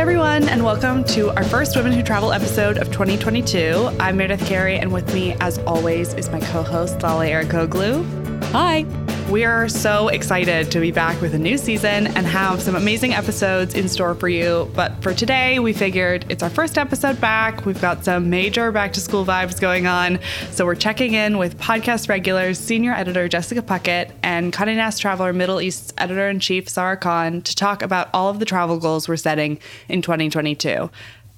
everyone, and welcome to our first Women Who Travel episode of 2022. I'm Meredith Carey, and with me, as always, is my co host, Lale Arikoglu. Hi. We are so excited to be back with a new season and have some amazing episodes in store for you. But for today, we figured it's our first episode back. We've got some major back to school vibes going on. So we're checking in with podcast regulars, senior editor Jessica Puckett, and Condé Nast Traveler Middle East editor in chief Sarah Khan to talk about all of the travel goals we're setting in 2022.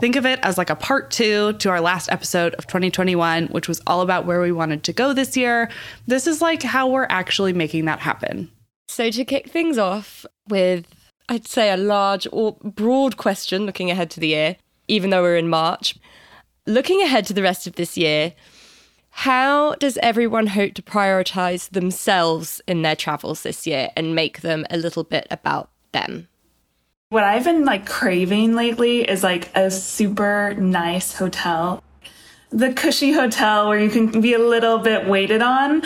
Think of it as like a part two to our last episode of 2021, which was all about where we wanted to go this year. This is like how we're actually making that happen. So, to kick things off with, I'd say, a large or broad question looking ahead to the year, even though we're in March, looking ahead to the rest of this year, how does everyone hope to prioritize themselves in their travels this year and make them a little bit about them? What I've been like craving lately is like a super nice hotel. The cushy hotel where you can be a little bit waited on.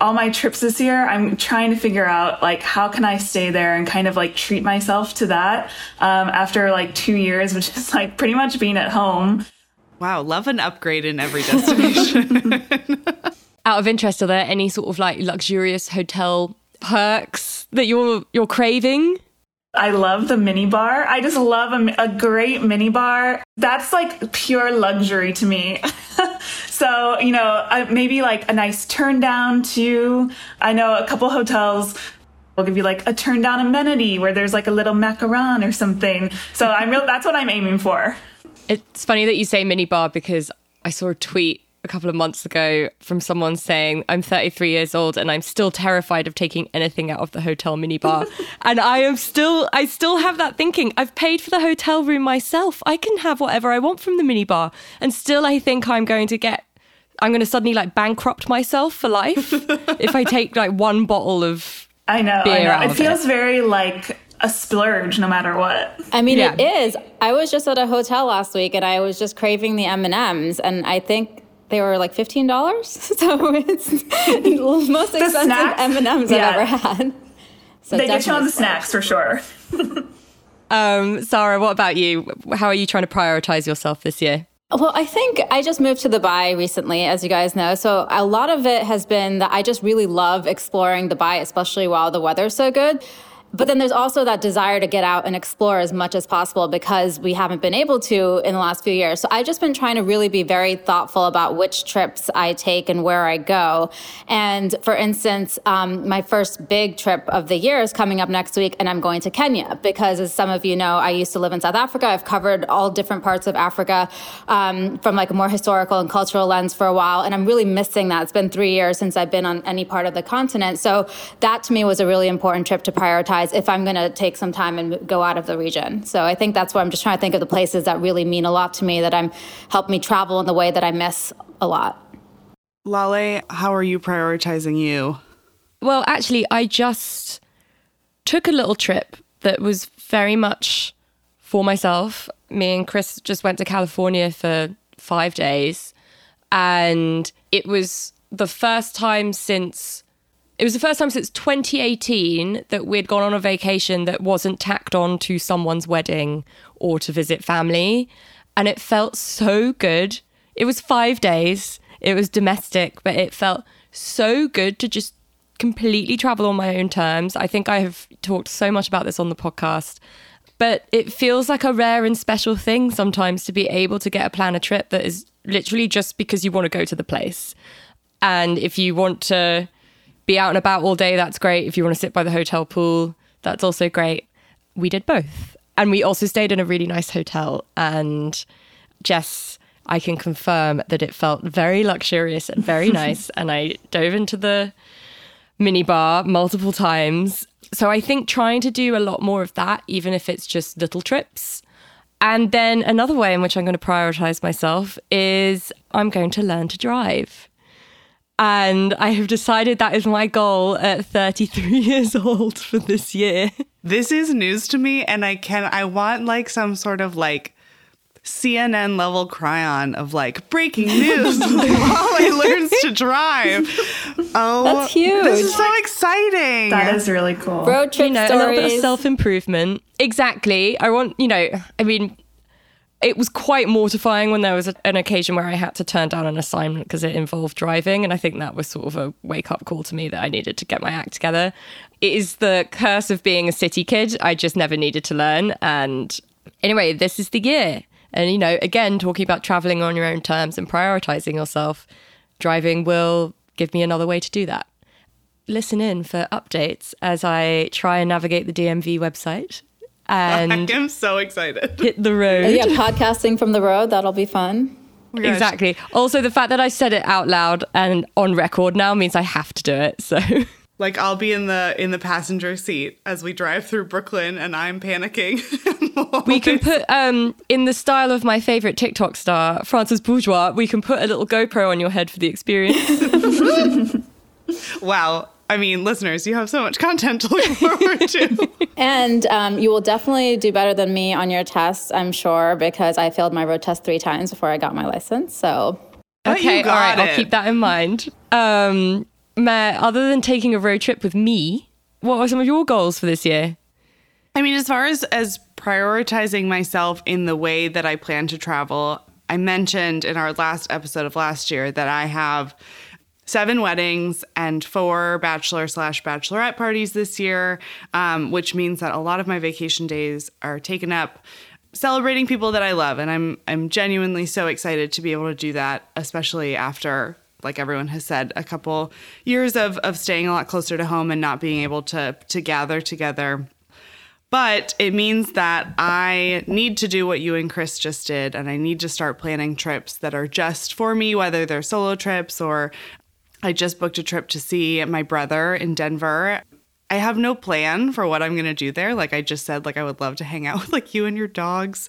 All my trips this year, I'm trying to figure out like how can I stay there and kind of like treat myself to that um, after like two years, which is like pretty much being at home. Wow, love an upgrade in every destination. Out of interest, are there any sort of like luxurious hotel perks that you're you're craving? I love the mini bar. I just love a, a great mini bar. That's like pure luxury to me. so, you know, uh, maybe like a nice turn down too. I know a couple hotels will give you like a turn down amenity where there's like a little macaron or something. So I'm real, that's what I'm aiming for. It's funny that you say mini bar because I saw a tweet a couple of months ago from someone saying, I'm 33 years old and I'm still terrified of taking anything out of the hotel minibar. and I am still, I still have that thinking. I've paid for the hotel room myself. I can have whatever I want from the minibar. And still, I think I'm going to get, I'm going to suddenly like bankrupt myself for life if I take like one bottle of. I know. I know. It feels it. very like a splurge no matter what. I mean, yeah. it is. I was just at a hotel last week and I was just craving the M&Ms and I think they were like fifteen dollars. So it's the most expensive M and M's I've ever had. So they get you on the snacks for sure. um, Sarah, what about you? How are you trying to prioritize yourself this year? Well, I think I just moved to the Bay recently, as you guys know. So a lot of it has been that I just really love exploring the Bay, especially while the weather's so good. But then there's also that desire to get out and explore as much as possible because we haven't been able to in the last few years. So I've just been trying to really be very thoughtful about which trips I take and where I go. And for instance, um, my first big trip of the year is coming up next week, and I'm going to Kenya because, as some of you know, I used to live in South Africa. I've covered all different parts of Africa um, from like a more historical and cultural lens for a while, and I'm really missing that. It's been three years since I've been on any part of the continent. So that to me was a really important trip to prioritize if I'm going to take some time and go out of the region. So I think that's where I'm just trying to think of the places that really mean a lot to me that I'm help me travel in the way that I miss a lot. Lale, how are you prioritizing you? Well, actually, I just took a little trip that was very much for myself. Me and Chris just went to California for five days, and it was the first time since it was the first time since 2018 that we'd gone on a vacation that wasn't tacked on to someone's wedding or to visit family. And it felt so good. It was five days, it was domestic, but it felt so good to just completely travel on my own terms. I think I have talked so much about this on the podcast, but it feels like a rare and special thing sometimes to be able to get a plan a trip that is literally just because you want to go to the place. And if you want to be out and about all day, that's great. If you want to sit by the hotel pool, that's also great. We did both. And we also stayed in a really nice hotel. And Jess, I can confirm that it felt very luxurious and very nice. and I dove into the mini bar multiple times. So I think trying to do a lot more of that, even if it's just little trips. And then another way in which I'm going to prioritize myself is I'm going to learn to drive. And I have decided that is my goal at 33 years old for this year. This is news to me and I can I want like some sort of like CNN level chyron of like breaking news Molly learns to drive. Oh, That's huge. This is so exciting. That is really cool. Road trip you know, stories. a little bit of self improvement. Exactly. I want, you know, I mean, it was quite mortifying when there was a, an occasion where I had to turn down an assignment because it involved driving. And I think that was sort of a wake up call to me that I needed to get my act together. It is the curse of being a city kid. I just never needed to learn. And anyway, this is the year. And, you know, again, talking about traveling on your own terms and prioritizing yourself, driving will give me another way to do that. Listen in for updates as I try and navigate the DMV website and I'm so excited. hit the road. yeah, podcasting from the road. That'll be fun. Oh. Exactly. Also, the fact that I said it out loud and on record now means I have to do it. So, Like I'll be in the in the passenger seat as we drive through Brooklyn and I'm panicking. we can put, um, in the style of my favorite TikTok star, Francis Bourgeois, we can put a little GoPro on your head for the experience. Wow. I mean, listeners, you have so much content to look forward to. And um, you will definitely do better than me on your tests, I'm sure, because I failed my road test three times before I got my license. So But okay, all right, got I'll keep that in mind. Um, Matt, other than taking a road trip with me, what are some of your goals for this year? I mean, as far as as prioritizing myself in the way that I plan to travel, I mentioned in our last episode of last year that I have seven weddings and four bachelor slash bachelorette parties this year, um, which means that a lot of my vacation days are taken up celebrating people that I love, and I'm I'm genuinely so excited to be able to do that, especially after. Like everyone has said, a couple years of, of staying a lot closer to home and not being able to to gather together but it means that I need to do what you and Chris just did, and I need to start planning trips that are just for me, whether they're solo trips or I just booked a trip to see my brother in Denver. I have no plan for what I'm going to do there. Like I just said, like I would love to hang out with like you and your dogs.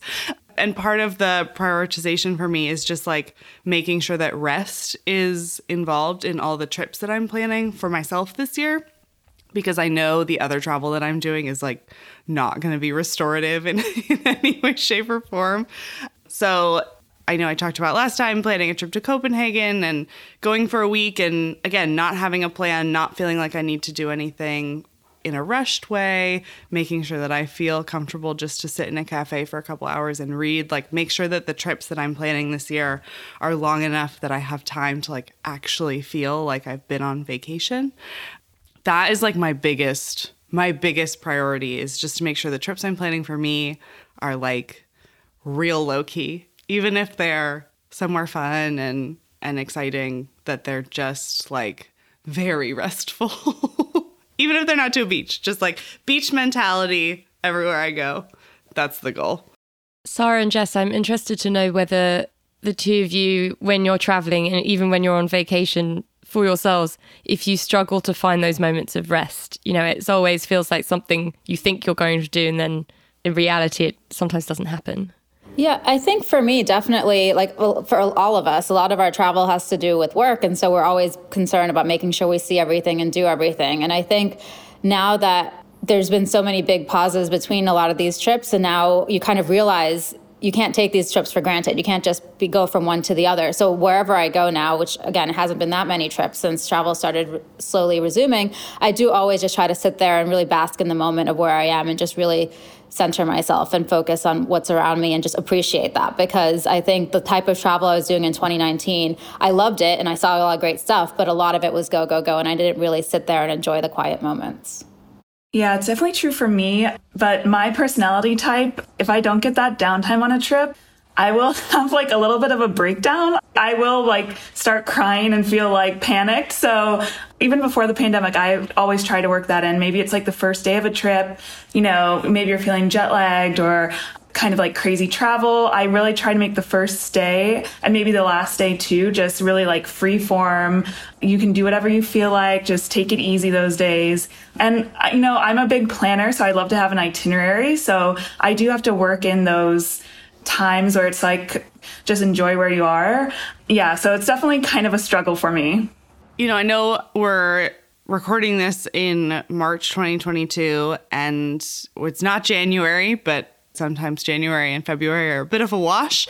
And part of the prioritization for me is just like making sure that rest is involved in all the trips that I'm planning for myself this year because I know the other travel that I'm doing is like not going to be restorative in, in any way, shape, or form. So I know I talked about last time planning a trip to Copenhagen and going for a week, and again, not having a plan, not feeling like I need to do anything in a rushed way, making sure that I feel comfortable just to sit in a cafe for a couple hours and read, like make sure that the trips that I'm planning this year are long enough that I have time to like actually feel like I've been on vacation. That is like my biggest my biggest priority is just to make sure the trips I'm planning for me are like real low key even if they're somewhere fun and and exciting that they're just like very restful even if they're not to a beach just like beach mentality everywhere I go that's the goal Sarah and Jess, I'm interested to know whether the two of you, when you're traveling and even when you're on vacation for yourselves, if you struggle to find those moments of rest. You know, it always feels like something you think you're going to do, and then in reality, it sometimes doesn't happen. Yeah, I think for me, definitely, like for all of us, a lot of our travel has to do with work. And so we're always concerned about making sure we see everything and do everything. And I think now that there's been so many big pauses between a lot of these trips, and now you kind of realize you can't take these trips for granted. You can't just be, go from one to the other. So wherever I go now, which again hasn't been that many trips since travel started slowly resuming, I do always just try to sit there and really bask in the moment of where I am and just really center myself and focus on what's around me and just appreciate that because I think the type of travel I was doing in 2019, I loved it and I saw a lot of great stuff, but a lot of it was go go go and I didn't really sit there and enjoy the quiet moments. Yeah, it's definitely true for me. But my personality type, if I don't get that downtime on a trip, I will have like a little bit of a breakdown. I will like start crying and feel like panicked. So even before the pandemic, I always try to work that in. Maybe it's like the first day of a trip, you know, maybe you're feeling jet lagged or kind of like crazy travel. I really try to make the first day and maybe the last day too, just really like free form. You can do whatever you feel like, just take it easy those days. And, you know, I'm a big planner, so I love to have an itinerary. So I do have to work in those times where it's like, just enjoy where you are. Yeah, so it's definitely kind of a struggle for me. You know, I know we're recording this in March 2022 and it's not January, but Sometimes January and February are a bit of a wash.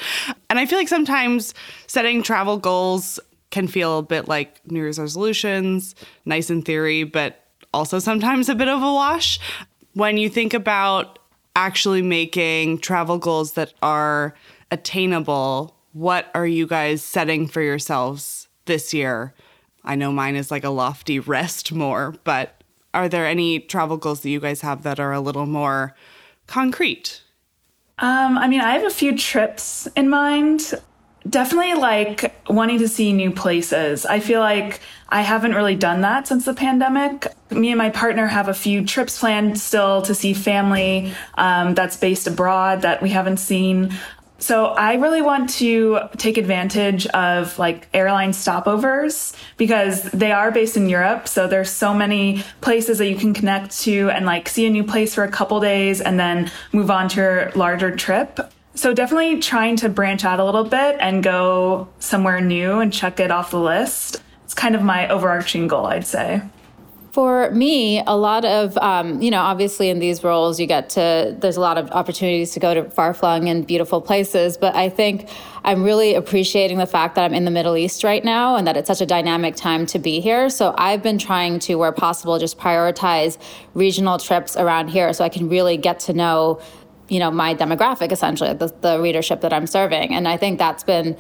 And I feel like sometimes setting travel goals can feel a bit like New Year's resolutions, nice in theory, but also sometimes a bit of a wash. When you think about actually making travel goals that are attainable, what are you guys setting for yourselves this year? I know mine is like a lofty rest more, but are there any travel goals that you guys have that are a little more concrete? Um, I mean, I have a few trips in mind. Definitely like wanting to see new places. I feel like I haven't really done that since the pandemic. Me and my partner have a few trips planned still to see family um, that's based abroad that we haven't seen. So I really want to take advantage of like airline stopovers because they are based in Europe. So there's so many places that you can connect to and like see a new place for a couple days and then move on to your larger trip. So definitely trying to branch out a little bit and go somewhere new and check it off the list. It's kind of my overarching goal, I'd say. For me, a lot of, um, you know, obviously in these roles, you get to, there's a lot of opportunities to go to far flung and beautiful places. But I think I'm really appreciating the fact that I'm in the Middle East right now and that it's such a dynamic time to be here. So I've been trying to, where possible, just prioritize regional trips around here so I can really get to know you know my demographic essentially the, the readership that i'm serving and i think that's been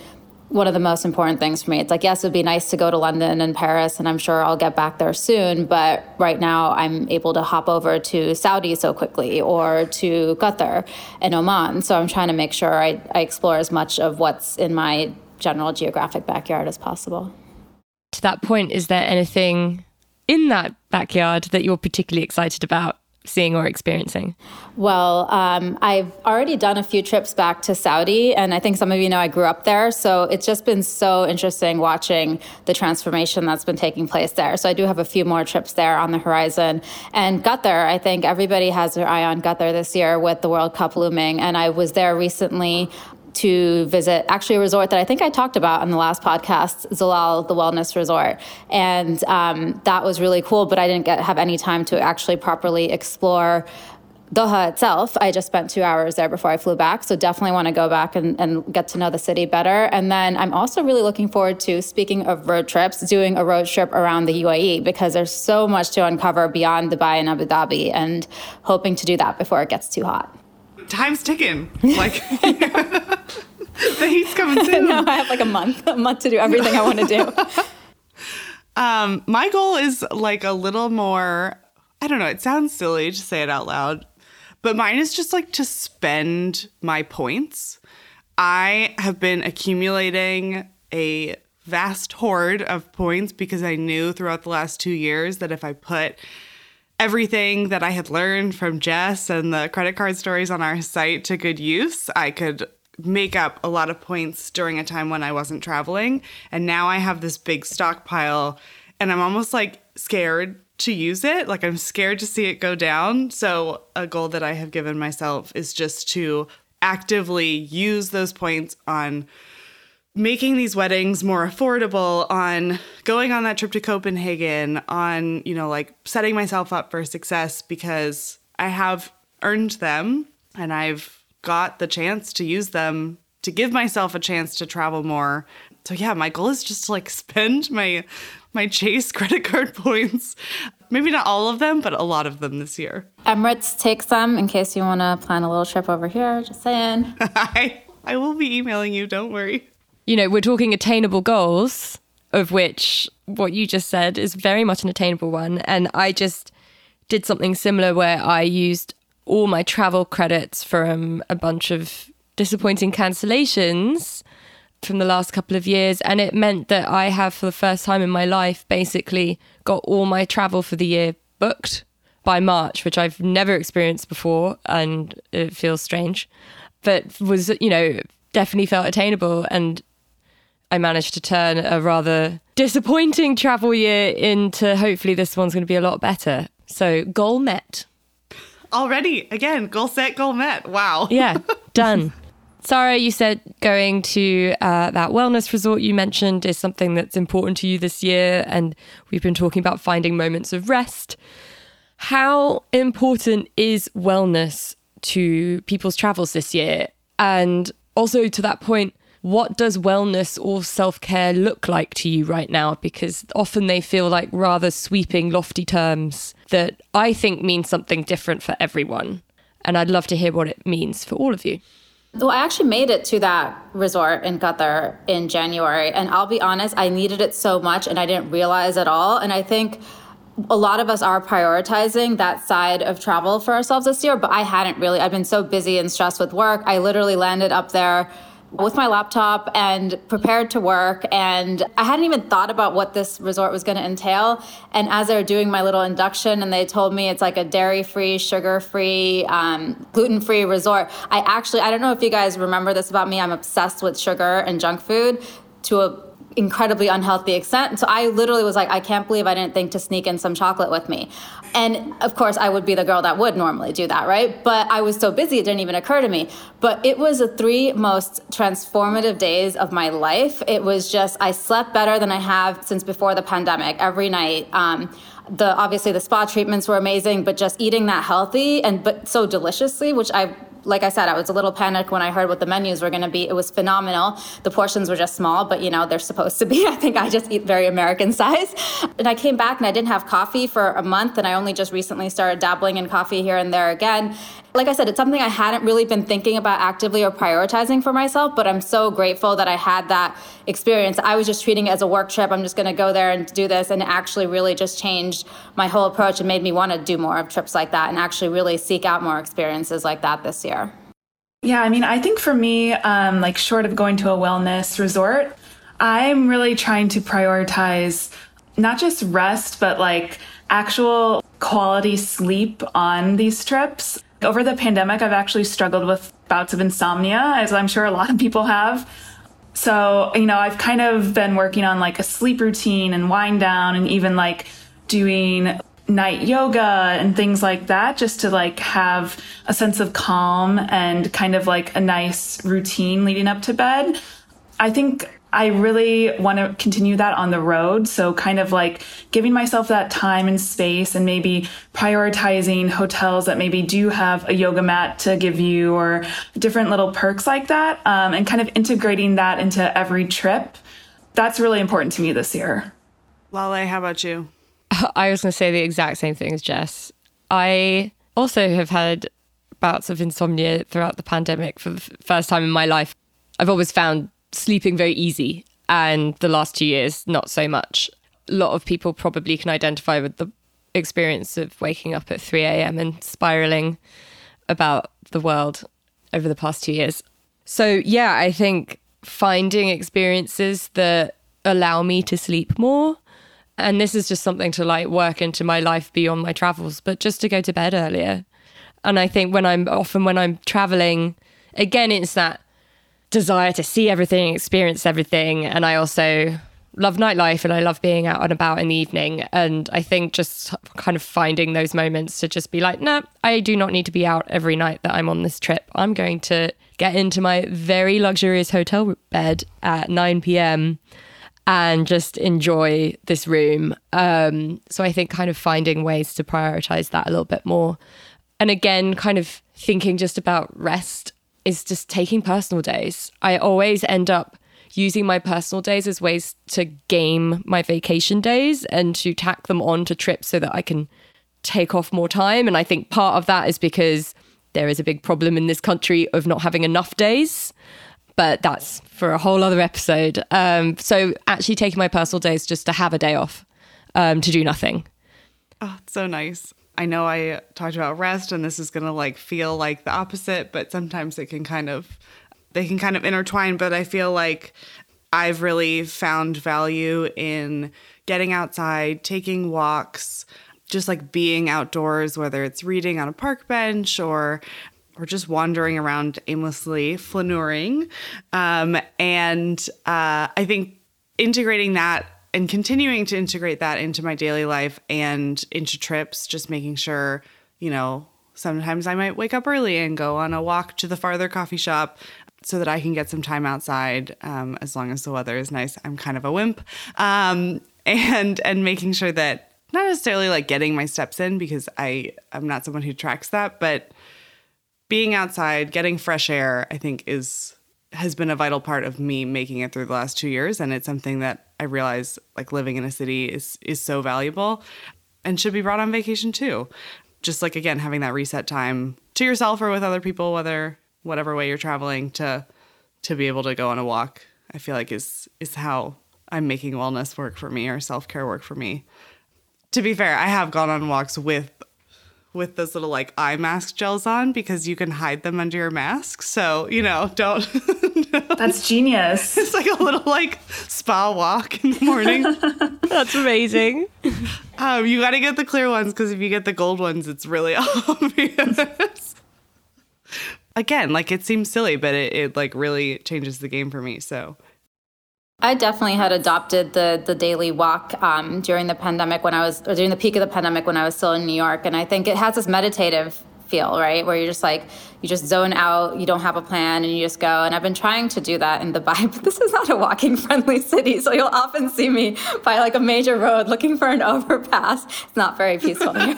one of the most important things for me. It's like, yes, it would be nice to go to London and Paris, and I'm sure I'll get back there soon. But right now, I'm able to hop over to Saudi so quickly or to Qatar and Oman. So I'm trying to make sure I, I explore as much of what's in my general geographic backyard as possible. To that point, is there anything in that backyard that you're particularly excited about? Seeing or experiencing? Well, um, I've already done a few trips back to Saudi, and I think some of you know I grew up there. So it's just been so interesting watching the transformation that's been taking place there. So I do have a few more trips there on the horizon. And Qatar, I think everybody has their eye on Qatar this year with the World Cup looming. And I was there recently to visit actually a resort that I think I talked about on the last podcast, Zulal, the wellness resort, and um, that was really cool. But I didn't get have any time to actually properly explore Doha itself. I just spent two hours there before I flew back, so definitely want to go back and, and get to know the city better. And then I'm also really looking forward to speaking of road trips, doing a road trip around the UAE because there's so much to uncover beyond Dubai and Abu Dhabi, and hoping to do that before it gets too hot time's ticking. Like the heat's coming soon. no, I have like a month, a month to do everything I want to do. um, my goal is like a little more. I don't know. It sounds silly to say it out loud, but mine is just like to spend my points. I have been accumulating a vast hoard of points because I knew throughout the last two years that if I put everything that I had learned from Jess and the credit card stories on our site to good use. I could make up a lot of points during a time when I wasn't traveling. And now I have this big stockpile and I'm almost like scared to use it. Like I'm scared to see it go down. So, a goal that I have given myself is just to actively use those points on making these weddings more affordable on going on that trip to Copenhagen on you know like setting myself up for success because I have earned them and I've got the chance to use them to give myself a chance to travel more. So yeah, my goal is just to like spend my my Chase credit card points. Maybe not all of them, but a lot of them this year. Emirates take some in case you want to plan a little trip over here. Just saying. I I will be emailing you. Don't worry you know, we're talking attainable goals, of which what you just said is very much an attainable one. And I just did something similar where I used all my travel credits from a bunch of disappointing cancellations from the last couple of years. And it meant that I have, for the first time in my life, basically got all my travel for the year booked by March, which I've never experienced before. And it feels strange, but was, you know, definitely felt attainable. And I managed to turn a rather disappointing travel year into hopefully this one's going to be a lot better. So, goal met. Already, again, goal set, goal met. Wow. Yeah, done. Sarah, you said going to uh, that wellness resort you mentioned is something that's important to you this year. And we've been talking about finding moments of rest. How important is wellness to people's travels this year? And also to that point, what does wellness or self care look like to you right now? Because often they feel like rather sweeping, lofty terms that I think mean something different for everyone. And I'd love to hear what it means for all of you. Well, I actually made it to that resort in Qatar in January. And I'll be honest, I needed it so much and I didn't realize at all. And I think a lot of us are prioritizing that side of travel for ourselves this year, but I hadn't really. I've been so busy and stressed with work. I literally landed up there with my laptop and prepared to work. And I hadn't even thought about what this resort was going to entail. And as they were doing my little induction and they told me it's like a dairy free, sugar free, um, gluten free resort, I actually, I don't know if you guys remember this about me. I'm obsessed with sugar and junk food to a incredibly unhealthy extent. So I literally was like, I can't believe I didn't think to sneak in some chocolate with me. And of course, I would be the girl that would normally do that, right? But I was so busy, it didn't even occur to me. But it was the three most transformative days of my life. It was just, I slept better than I have since before the pandemic every night. Um, the obviously the spa treatments were amazing, but just eating that healthy and but so deliciously, which I like I said, I was a little panicked when I heard what the menus were going to be. It was phenomenal. The portions were just small, but you know, they're supposed to be. I think I just eat very American size. And I came back and I didn't have coffee for a month. And I only just recently started dabbling in coffee here and there again. Like I said, it's something I hadn't really been thinking about actively or prioritizing for myself, but I'm so grateful that I had that experience. I was just treating it as a work trip. I'm just going to go there and do this. And it actually really just changed my whole approach and made me want to do more of trips like that and actually really seek out more experiences like that this year. Yeah, I mean, I think for me, um, like short of going to a wellness resort, I'm really trying to prioritize not just rest, but like actual quality sleep on these trips. Over the pandemic, I've actually struggled with bouts of insomnia, as I'm sure a lot of people have. So, you know, I've kind of been working on like a sleep routine and wind down and even like doing night yoga and things like that just to like have a sense of calm and kind of like a nice routine leading up to bed. I think I really want to continue that on the road. So kind of like giving myself that time and space and maybe prioritizing hotels that maybe do have a yoga mat to give you or different little perks like that. Um, and kind of integrating that into every trip. That's really important to me this year. Lale, how about you? I was going to say the exact same thing as Jess. I also have had bouts of insomnia throughout the pandemic for the first time in my life. I've always found sleeping very easy, and the last two years, not so much. A lot of people probably can identify with the experience of waking up at 3 a.m. and spiraling about the world over the past two years. So, yeah, I think finding experiences that allow me to sleep more and this is just something to like work into my life beyond my travels but just to go to bed earlier and i think when i'm often when i'm traveling again it's that desire to see everything experience everything and i also love nightlife and i love being out and about in the evening and i think just kind of finding those moments to just be like no nah, i do not need to be out every night that i'm on this trip i'm going to get into my very luxurious hotel bed at 9 p.m and just enjoy this room. Um, so I think kind of finding ways to prioritize that a little bit more. And again, kind of thinking just about rest is just taking personal days. I always end up using my personal days as ways to game my vacation days and to tack them on to trips so that I can take off more time. And I think part of that is because there is a big problem in this country of not having enough days but that's for a whole other episode. Um, so actually taking my personal days just to have a day off, um, to do nothing. Oh, so nice. I know I talked about rest and this is going to like feel like the opposite, but sometimes it can kind of they can kind of intertwine, but I feel like I've really found value in getting outside, taking walks, just like being outdoors, whether it's reading on a park bench or or just wandering around aimlessly, flaneuring. Um, and uh, I think integrating that and continuing to integrate that into my daily life and into trips, just making sure, you know, sometimes I might wake up early and go on a walk to the farther coffee shop so that I can get some time outside um, as long as the weather is nice. I'm kind of a wimp. Um, and and making sure that not necessarily like getting my steps in because I I'm not someone who tracks that, but being outside, getting fresh air, I think is has been a vital part of me making it through the last 2 years and it's something that I realize like living in a city is is so valuable and should be brought on vacation too. Just like again having that reset time to yourself or with other people whether whatever way you're traveling to to be able to go on a walk. I feel like is is how I'm making wellness work for me or self-care work for me. To be fair, I have gone on walks with with those little like eye mask gels on because you can hide them under your mask. So, you know, don't. That's genius. It's like a little like spa walk in the morning. That's amazing. Um, you got to get the clear ones because if you get the gold ones, it's really obvious. Again, like it seems silly, but it, it like really changes the game for me. So I definitely had adopted the the daily walk um, during the pandemic when I was or during the peak of the pandemic when I was still in New York, and I think it has this meditative feel, right, where you're just like you just zone out, you don't have a plan, and you just go. And I've been trying to do that in Dubai, but this is not a walking friendly city, so you'll often see me by like a major road looking for an overpass. It's not very peaceful here.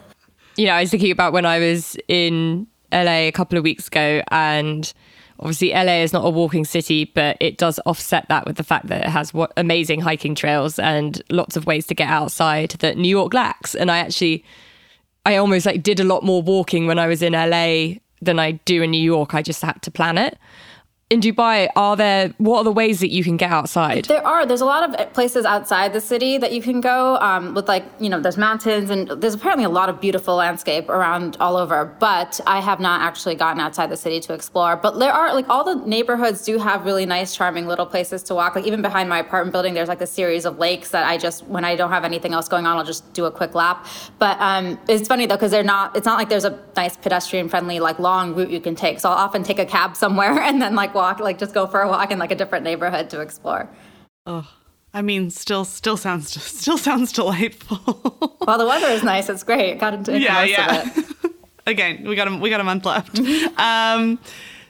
you know, I was thinking about when I was in LA a couple of weeks ago and obviously LA is not a walking city, but it does offset that with the fact that it has what amazing hiking trails and lots of ways to get outside that New York lacks. And I actually, I almost like did a lot more walking when I was in LA than I do in New York. I just had to plan it in Dubai, are there what are the ways that you can get outside? There are. There's a lot of places outside the city that you can go. Um, with like you know, there's mountains and there's apparently a lot of beautiful landscape around all over. But I have not actually gotten outside the city to explore. But there are like all the neighborhoods do have really nice, charming little places to walk. Like even behind my apartment building, there's like a series of lakes that I just when I don't have anything else going on, I'll just do a quick lap. But um, it's funny though because they're not. It's not like there's a nice pedestrian friendly like long route you can take. So I'll often take a cab somewhere and then like walk, like just go for a walk in like a different neighborhood to explore. Oh, I mean, still, still sounds, still sounds delightful. well, the weather is nice. It's great. Got to yeah, yeah. Again, we got a we got a month left. um,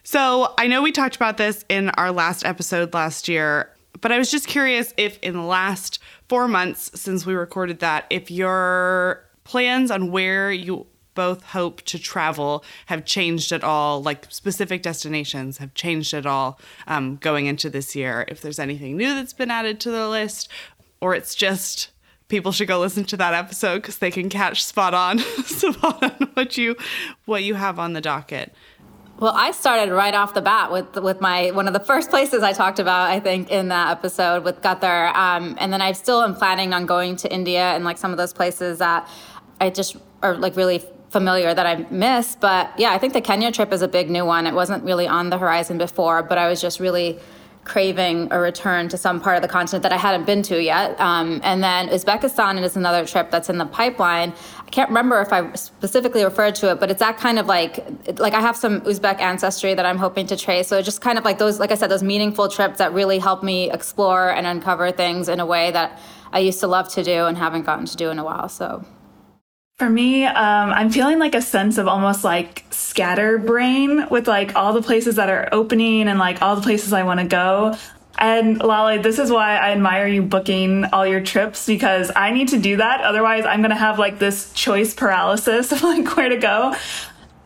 so I know we talked about this in our last episode last year, but I was just curious if in the last four months since we recorded that, if your plans on where you both hope to travel have changed at all, like specific destinations have changed at all um, going into this year. If there's anything new that's been added to the list, or it's just people should go listen to that episode because they can catch spot on, spot on what you what you have on the docket. Well, I started right off the bat with with my one of the first places I talked about, I think, in that episode with Qatar, um, and then I still am planning on going to India and like some of those places that I just are like really familiar that I miss. But yeah, I think the Kenya trip is a big new one. It wasn't really on the horizon before, but I was just really craving a return to some part of the continent that I hadn't been to yet. Um, and then Uzbekistan is another trip that's in the pipeline. I can't remember if I specifically referred to it, but it's that kind of like, like I have some Uzbek ancestry that I'm hoping to trace. So it's just kind of like those, like I said, those meaningful trips that really help me explore and uncover things in a way that I used to love to do and haven't gotten to do in a while. So for me, um, I'm feeling like a sense of almost like scatterbrain with like all the places that are opening and like all the places I want to go. And Lale, this is why I admire you booking all your trips because I need to do that. Otherwise, I'm going to have like this choice paralysis of like where to go.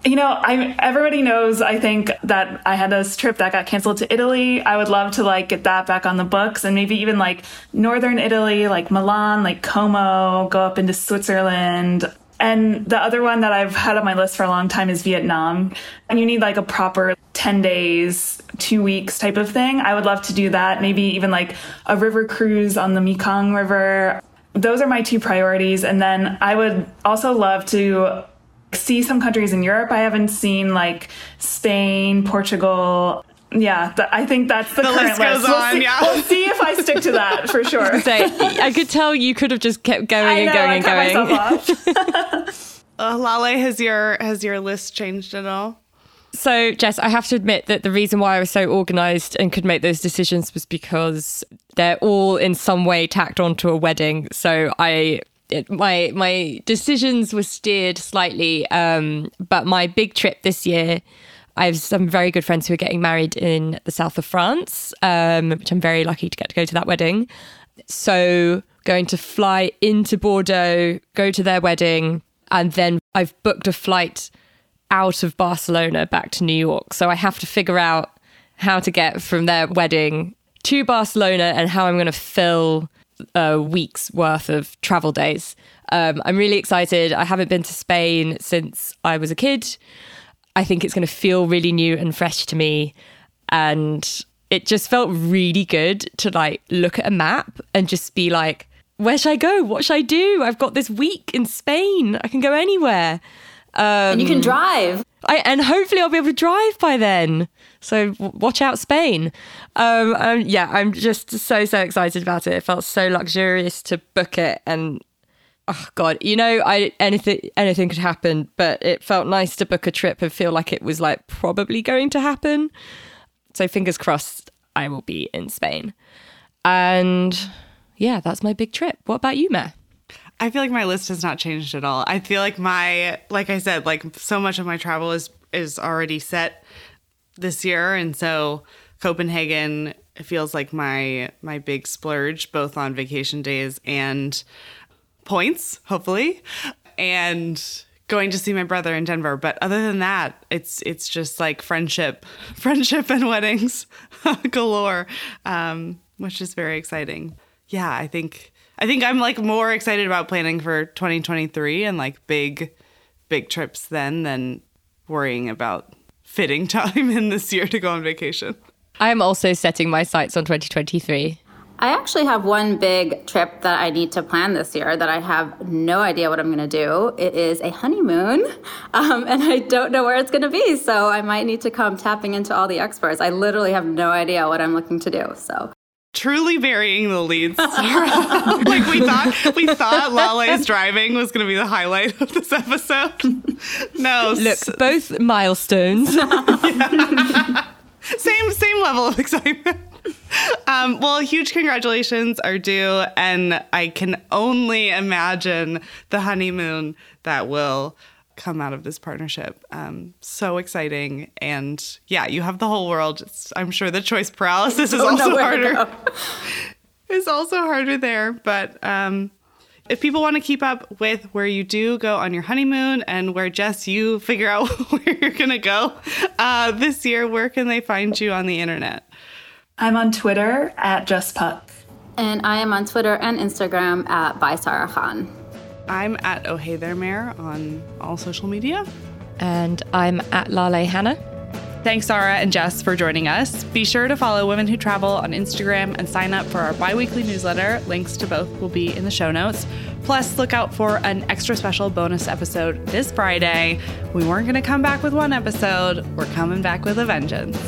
You know, I everybody knows I think that I had this trip that got canceled to Italy. I would love to like get that back on the books and maybe even like northern Italy, like Milan, like Como, go up into Switzerland. And the other one that I've had on my list for a long time is Vietnam. And you need like a proper 10 days, two weeks type of thing. I would love to do that. Maybe even like a river cruise on the Mekong River. Those are my two priorities. And then I would also love to see some countries in Europe I haven't seen, like Spain, Portugal, yeah, th- I think that's the, the current list. list. We'll, on, see, yeah. we'll see if I stick to that for sure. Say, I could tell you could have just kept going I and know, going I and going. uh, Lale, has your has your list changed at all? So, Jess, I have to admit that the reason why I was so organized and could make those decisions was because they're all in some way tacked onto a wedding. So I it, my my decisions were steered slightly, um, but my big trip this year I have some very good friends who are getting married in the south of France, um, which I'm very lucky to get to go to that wedding. So, going to fly into Bordeaux, go to their wedding, and then I've booked a flight out of Barcelona back to New York. So I have to figure out how to get from their wedding to Barcelona and how I'm going to fill a week's worth of travel days. Um, I'm really excited. I haven't been to Spain since I was a kid. I think it's going to feel really new and fresh to me. And it just felt really good to like look at a map and just be like, where should I go? What should I do? I've got this week in Spain. I can go anywhere. Um, and you can drive. I, and hopefully I'll be able to drive by then. So w- watch out, Spain. Um, um, yeah, I'm just so so excited about it. It felt so luxurious to book it, and oh god, you know, I anything anything could happen, but it felt nice to book a trip and feel like it was like probably going to happen. So fingers crossed, I will be in Spain, and yeah, that's my big trip. What about you, Meh? I feel like my list has not changed at all. I feel like my, like I said, like so much of my travel is is already set this year, and so Copenhagen feels like my my big splurge, both on vacation days and points, hopefully, and going to see my brother in Denver. But other than that, it's it's just like friendship, friendship and weddings galore, um, which is very exciting. Yeah, I think I think I'm like more excited about planning for 2023 and like big, big trips then than worrying about fitting time in this year to go on vacation. I am also setting my sights on 2023. I actually have one big trip that I need to plan this year that I have no idea what I'm going to do. It is a honeymoon, um, and I don't know where it's going to be. So I might need to come tapping into all the experts. I literally have no idea what I'm looking to do. So truly burying the leads. like we thought we thought Lale's driving was going to be the highlight of this episode. No, look, both milestones. Same same level of excitement. Um, well, huge congratulations are due, and I can only imagine the honeymoon that will come out of this partnership. Um, so exciting. And yeah, you have the whole world. It's, I'm sure the choice paralysis is also harder. it's also harder there. But um, if people want to keep up with where you do go on your honeymoon and where Jess, you figure out where you're going to go uh, this year, where can they find you on the internet? I'm on Twitter at JessPuck. And I am on Twitter and Instagram at by Sarah Khan. I'm at Oh Hey There Mayor on all social media. And I'm at Lale Hannah. Thanks, Sarah and Jess, for joining us. Be sure to follow Women Who Travel on Instagram and sign up for our bi weekly newsletter. Links to both will be in the show notes. Plus, look out for an extra special bonus episode this Friday. We weren't going to come back with one episode, we're coming back with a vengeance.